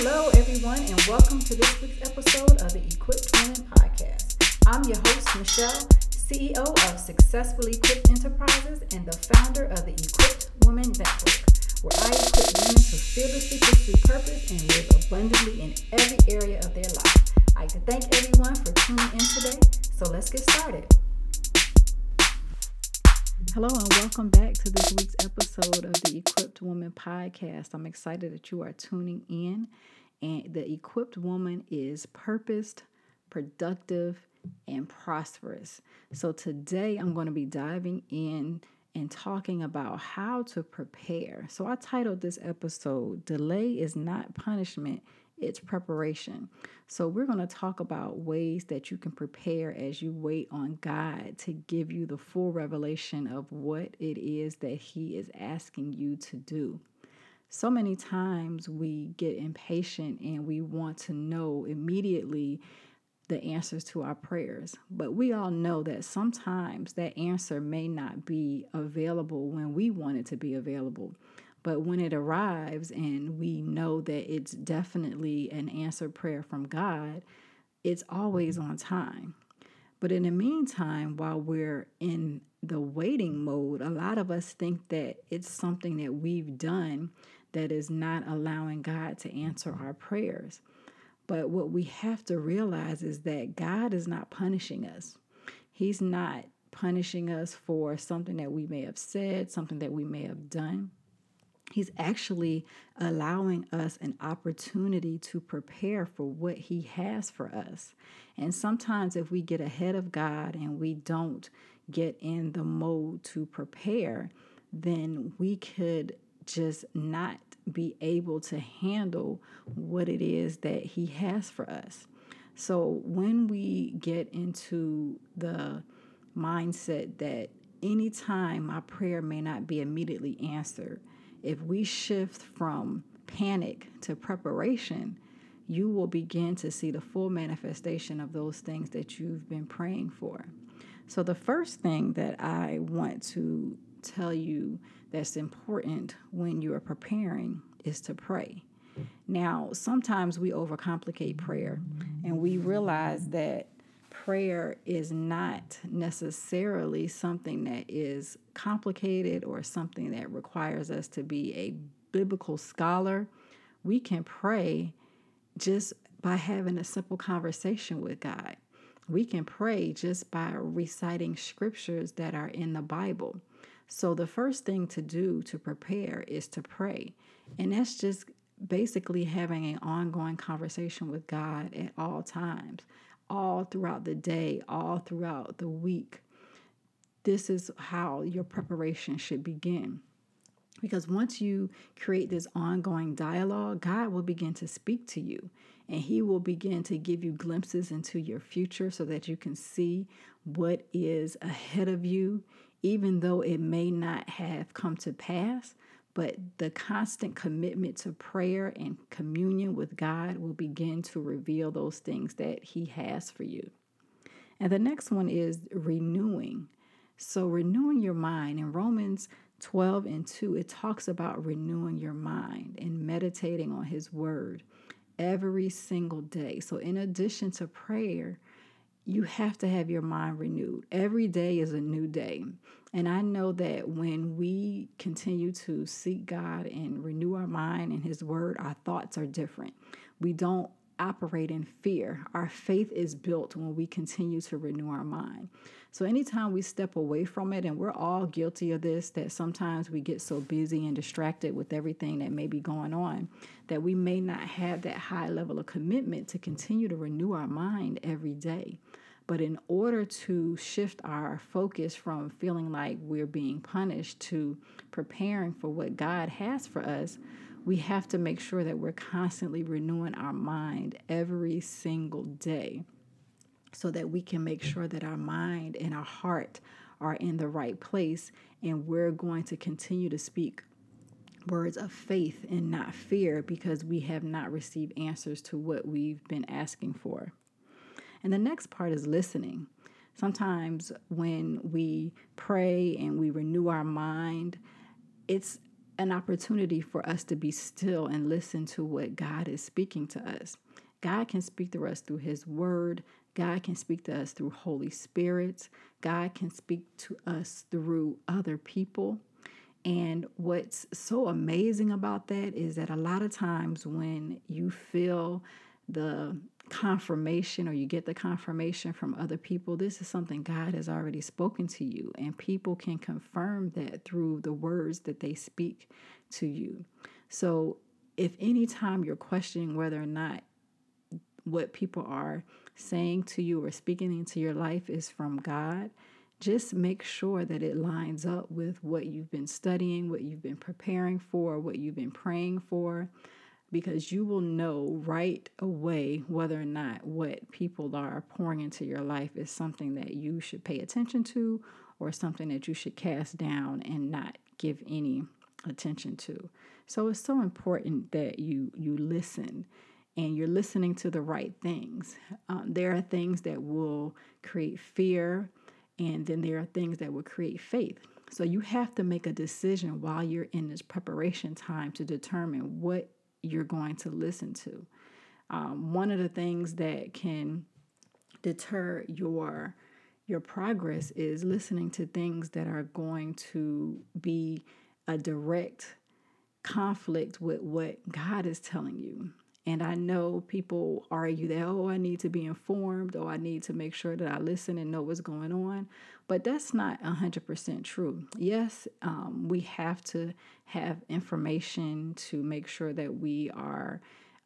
Hello, everyone, and welcome to this week's episode of the Equipped Women Podcast. I'm your host, Michelle, CEO of Successfully Equipped Enterprises and the founder of the Equipped Women Network, where I equip women to fearlessly pursue purpose and live abundantly in every area of their life. I'd like to thank everyone for tuning in today, so let's get started. Hello, and welcome back to this week's episode of the Equipped Woman Podcast. I'm excited that you are tuning in. And the equipped woman is purposed, productive, and prosperous. So today I'm going to be diving in and talking about how to prepare. So I titled this episode, Delay is Not Punishment, it's preparation. So, we're going to talk about ways that you can prepare as you wait on God to give you the full revelation of what it is that He is asking you to do. So many times we get impatient and we want to know immediately the answers to our prayers. But we all know that sometimes that answer may not be available when we want it to be available. But when it arrives and we know that it's definitely an answered prayer from God, it's always mm-hmm. on time. But in the meantime, while we're in the waiting mode, a lot of us think that it's something that we've done that is not allowing God to answer mm-hmm. our prayers. But what we have to realize is that God is not punishing us. He's not punishing us for something that we may have said, something that we may have done. He's actually allowing us an opportunity to prepare for what He has for us. And sometimes, if we get ahead of God and we don't get in the mode to prepare, then we could just not be able to handle what it is that He has for us. So, when we get into the mindset that anytime my prayer may not be immediately answered, if we shift from panic to preparation, you will begin to see the full manifestation of those things that you've been praying for. So, the first thing that I want to tell you that's important when you are preparing is to pray. Now, sometimes we overcomplicate prayer and we realize that prayer is not necessarily something that is complicated or something that requires us to be a biblical scholar. We can pray just by having a simple conversation with God. We can pray just by reciting scriptures that are in the Bible. So, the first thing to do to prepare is to pray. And that's just basically having an ongoing conversation with God at all times all throughout the day, all throughout the week. This is how your preparation should begin. Because once you create this ongoing dialogue, God will begin to speak to you and He will begin to give you glimpses into your future so that you can see what is ahead of you, even though it may not have come to pass but the constant commitment to prayer and communion with God will begin to reveal those things that He has for you. And the next one is renewing. So, renewing your mind in Romans 12 and 2, it talks about renewing your mind and meditating on His Word every single day. So, in addition to prayer, you have to have your mind renewed. Every day is a new day. And I know that when we continue to seek God and renew our mind and His Word, our thoughts are different. We don't operate in fear. Our faith is built when we continue to renew our mind. So, anytime we step away from it, and we're all guilty of this, that sometimes we get so busy and distracted with everything that may be going on that we may not have that high level of commitment to continue to renew our mind every day. But in order to shift our focus from feeling like we're being punished to preparing for what God has for us, we have to make sure that we're constantly renewing our mind every single day so that we can make sure that our mind and our heart are in the right place and we're going to continue to speak words of faith and not fear because we have not received answers to what we've been asking for. And the next part is listening. Sometimes when we pray and we renew our mind, it's an opportunity for us to be still and listen to what God is speaking to us. God can speak to us through His Word. God can speak to us through Holy Spirit. God can speak to us through other people. And what's so amazing about that is that a lot of times when you feel the confirmation or you get the confirmation from other people, this is something God has already spoken to you. And people can confirm that through the words that they speak to you. So if anytime you're questioning whether or not what people are saying to you or speaking into your life is from God, just make sure that it lines up with what you've been studying, what you've been preparing for, what you've been praying for, because you will know right away whether or not what people are pouring into your life is something that you should pay attention to or something that you should cast down and not give any attention to. So it's so important that you you listen and you're listening to the right things. Um, there are things that will create fear and then there are things that will create faith. So you have to make a decision while you're in this preparation time to determine what you're going to listen to. Um, one of the things that can deter your your progress is listening to things that are going to be a direct conflict with what God is telling you. And I know people argue that, oh, I need to be informed, or I need to make sure that I listen and know what's going on. But that's not 100% true. Yes, um, we have to have information to make sure that we are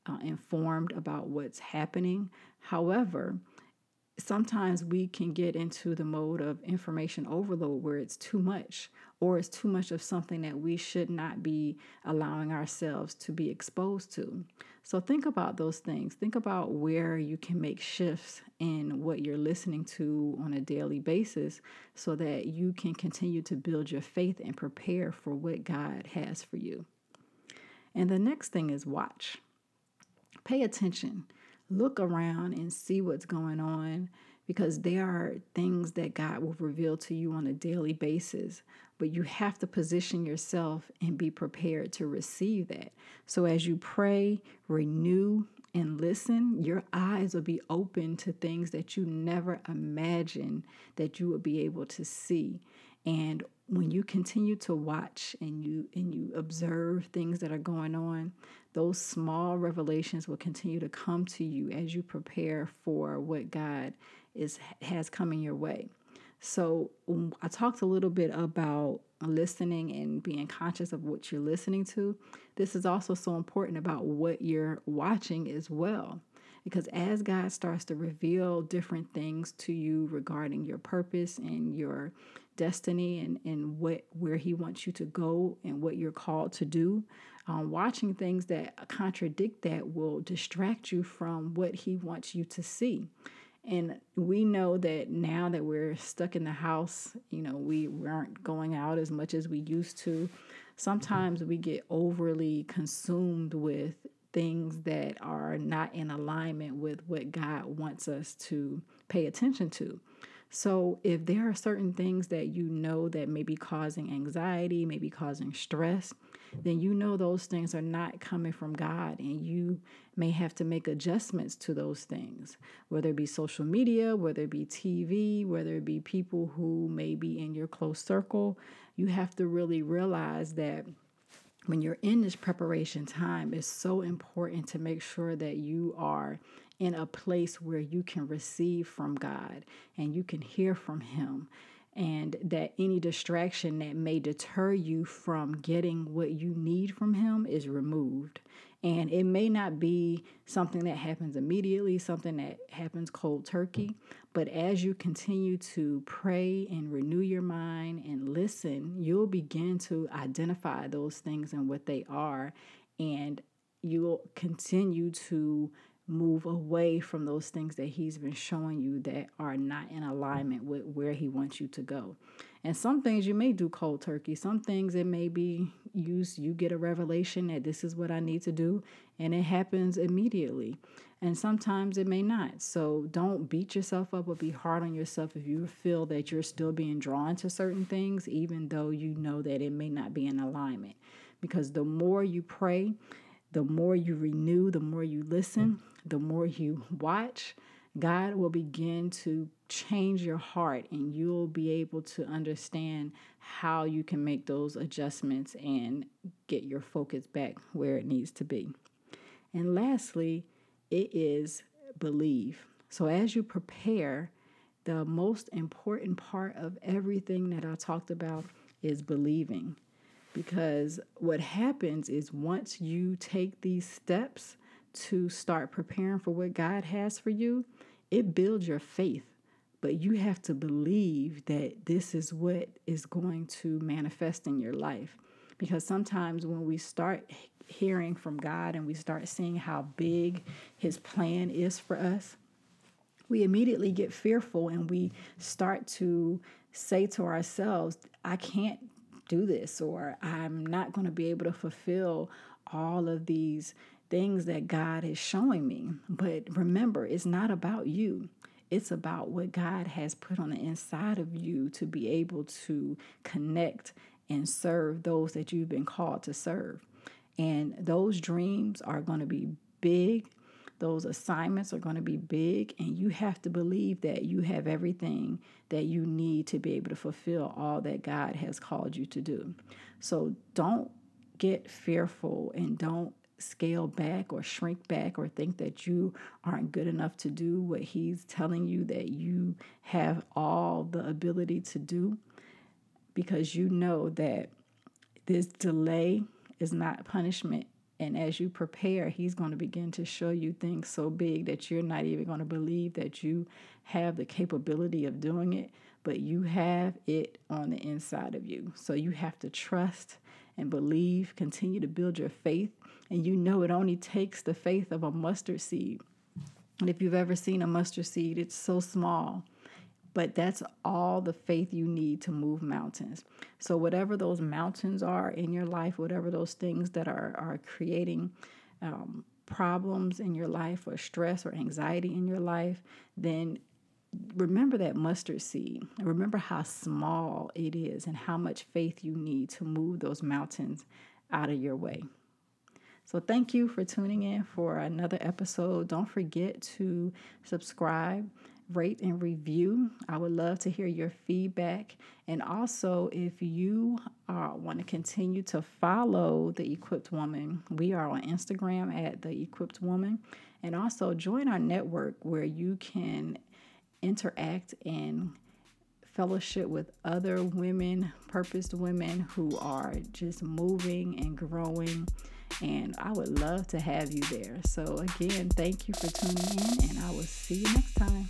uh, informed about what's happening. However, sometimes we can get into the mode of information overload where it's too much or it's too much of something that we should not be allowing ourselves to be exposed to. So think about those things. Think about where you can make shifts in what you're listening to on a daily basis so that you can continue to build your faith and prepare for what God has for you. And the next thing is watch. Pay attention. Look around and see what's going on because there are things that God will reveal to you on a daily basis, but you have to position yourself and be prepared to receive that. So as you pray, renew, and listen, your eyes will be open to things that you never imagined that you would be able to see. And when you continue to watch and you and you observe things that are going on, those small revelations will continue to come to you as you prepare for what God is has coming your way. So um, I talked a little bit about listening and being conscious of what you're listening to. This is also so important about what you're watching as well. Because as God starts to reveal different things to you regarding your purpose and your destiny and, and what where he wants you to go and what you're called to do, um, watching things that contradict that will distract you from what he wants you to see. And we know that now that we're stuck in the house, you know, we, we aren't going out as much as we used to. Sometimes we get overly consumed with things that are not in alignment with what God wants us to pay attention to. So, if there are certain things that you know that may be causing anxiety, maybe causing stress, then you know those things are not coming from God, and you may have to make adjustments to those things, whether it be social media, whether it be TV, whether it be people who may be in your close circle. You have to really realize that when you're in this preparation time, it's so important to make sure that you are in a place where you can receive from God and you can hear from Him. And that any distraction that may deter you from getting what you need from Him is removed. And it may not be something that happens immediately, something that happens cold turkey, but as you continue to pray and renew your mind and listen, you'll begin to identify those things and what they are. And you'll continue to move away from those things that he's been showing you that are not in alignment with where he wants you to go. And some things you may do cold turkey. Some things it may be use you get a revelation that this is what I need to do and it happens immediately. And sometimes it may not. So don't beat yourself up or be hard on yourself if you feel that you're still being drawn to certain things even though you know that it may not be in alignment because the more you pray, the more you renew, the more you listen, mm. the more you watch, God will begin to change your heart and you'll be able to understand how you can make those adjustments and get your focus back where it needs to be. And lastly, it is believe. So as you prepare, the most important part of everything that I talked about is believing. Because what happens is once you take these steps to start preparing for what God has for you, it builds your faith. But you have to believe that this is what is going to manifest in your life. Because sometimes when we start hearing from God and we start seeing how big His plan is for us, we immediately get fearful and we start to say to ourselves, I can't do this, or I'm not going to be able to fulfill all of these things that God is showing me. But remember, it's not about you. It's about what God has put on the inside of you to be able to connect and serve those that you've been called to serve. And those dreams are going to be big. Those assignments are going to be big, and you have to believe that you have everything that you need to be able to fulfill all that God has called you to do. So don't get fearful and don't scale back or shrink back or think that you aren't good enough to do what he's telling you that you have all the ability to do because you know that this delay is not punishment and as you prepare he's going to begin to show you things so big that you're not even going to believe that you have the capability of doing it but you have it on the inside of you so you have to trust and believe continue to build your faith and you know it only takes the faith of a mustard seed. And if you've ever seen a mustard seed, it's so small, but that's all the faith you need to move mountains. So, whatever those mountains are in your life, whatever those things that are, are creating um, problems in your life, or stress or anxiety in your life, then remember that mustard seed. Remember how small it is and how much faith you need to move those mountains out of your way. So, thank you for tuning in for another episode. Don't forget to subscribe, rate, and review. I would love to hear your feedback. And also, if you uh, want to continue to follow The Equipped Woman, we are on Instagram at The Equipped Woman. And also, join our network where you can interact and fellowship with other women, purposed women who are just moving and growing and I would love to have you there. So, again, thank you for tuning in, and I will see you next time.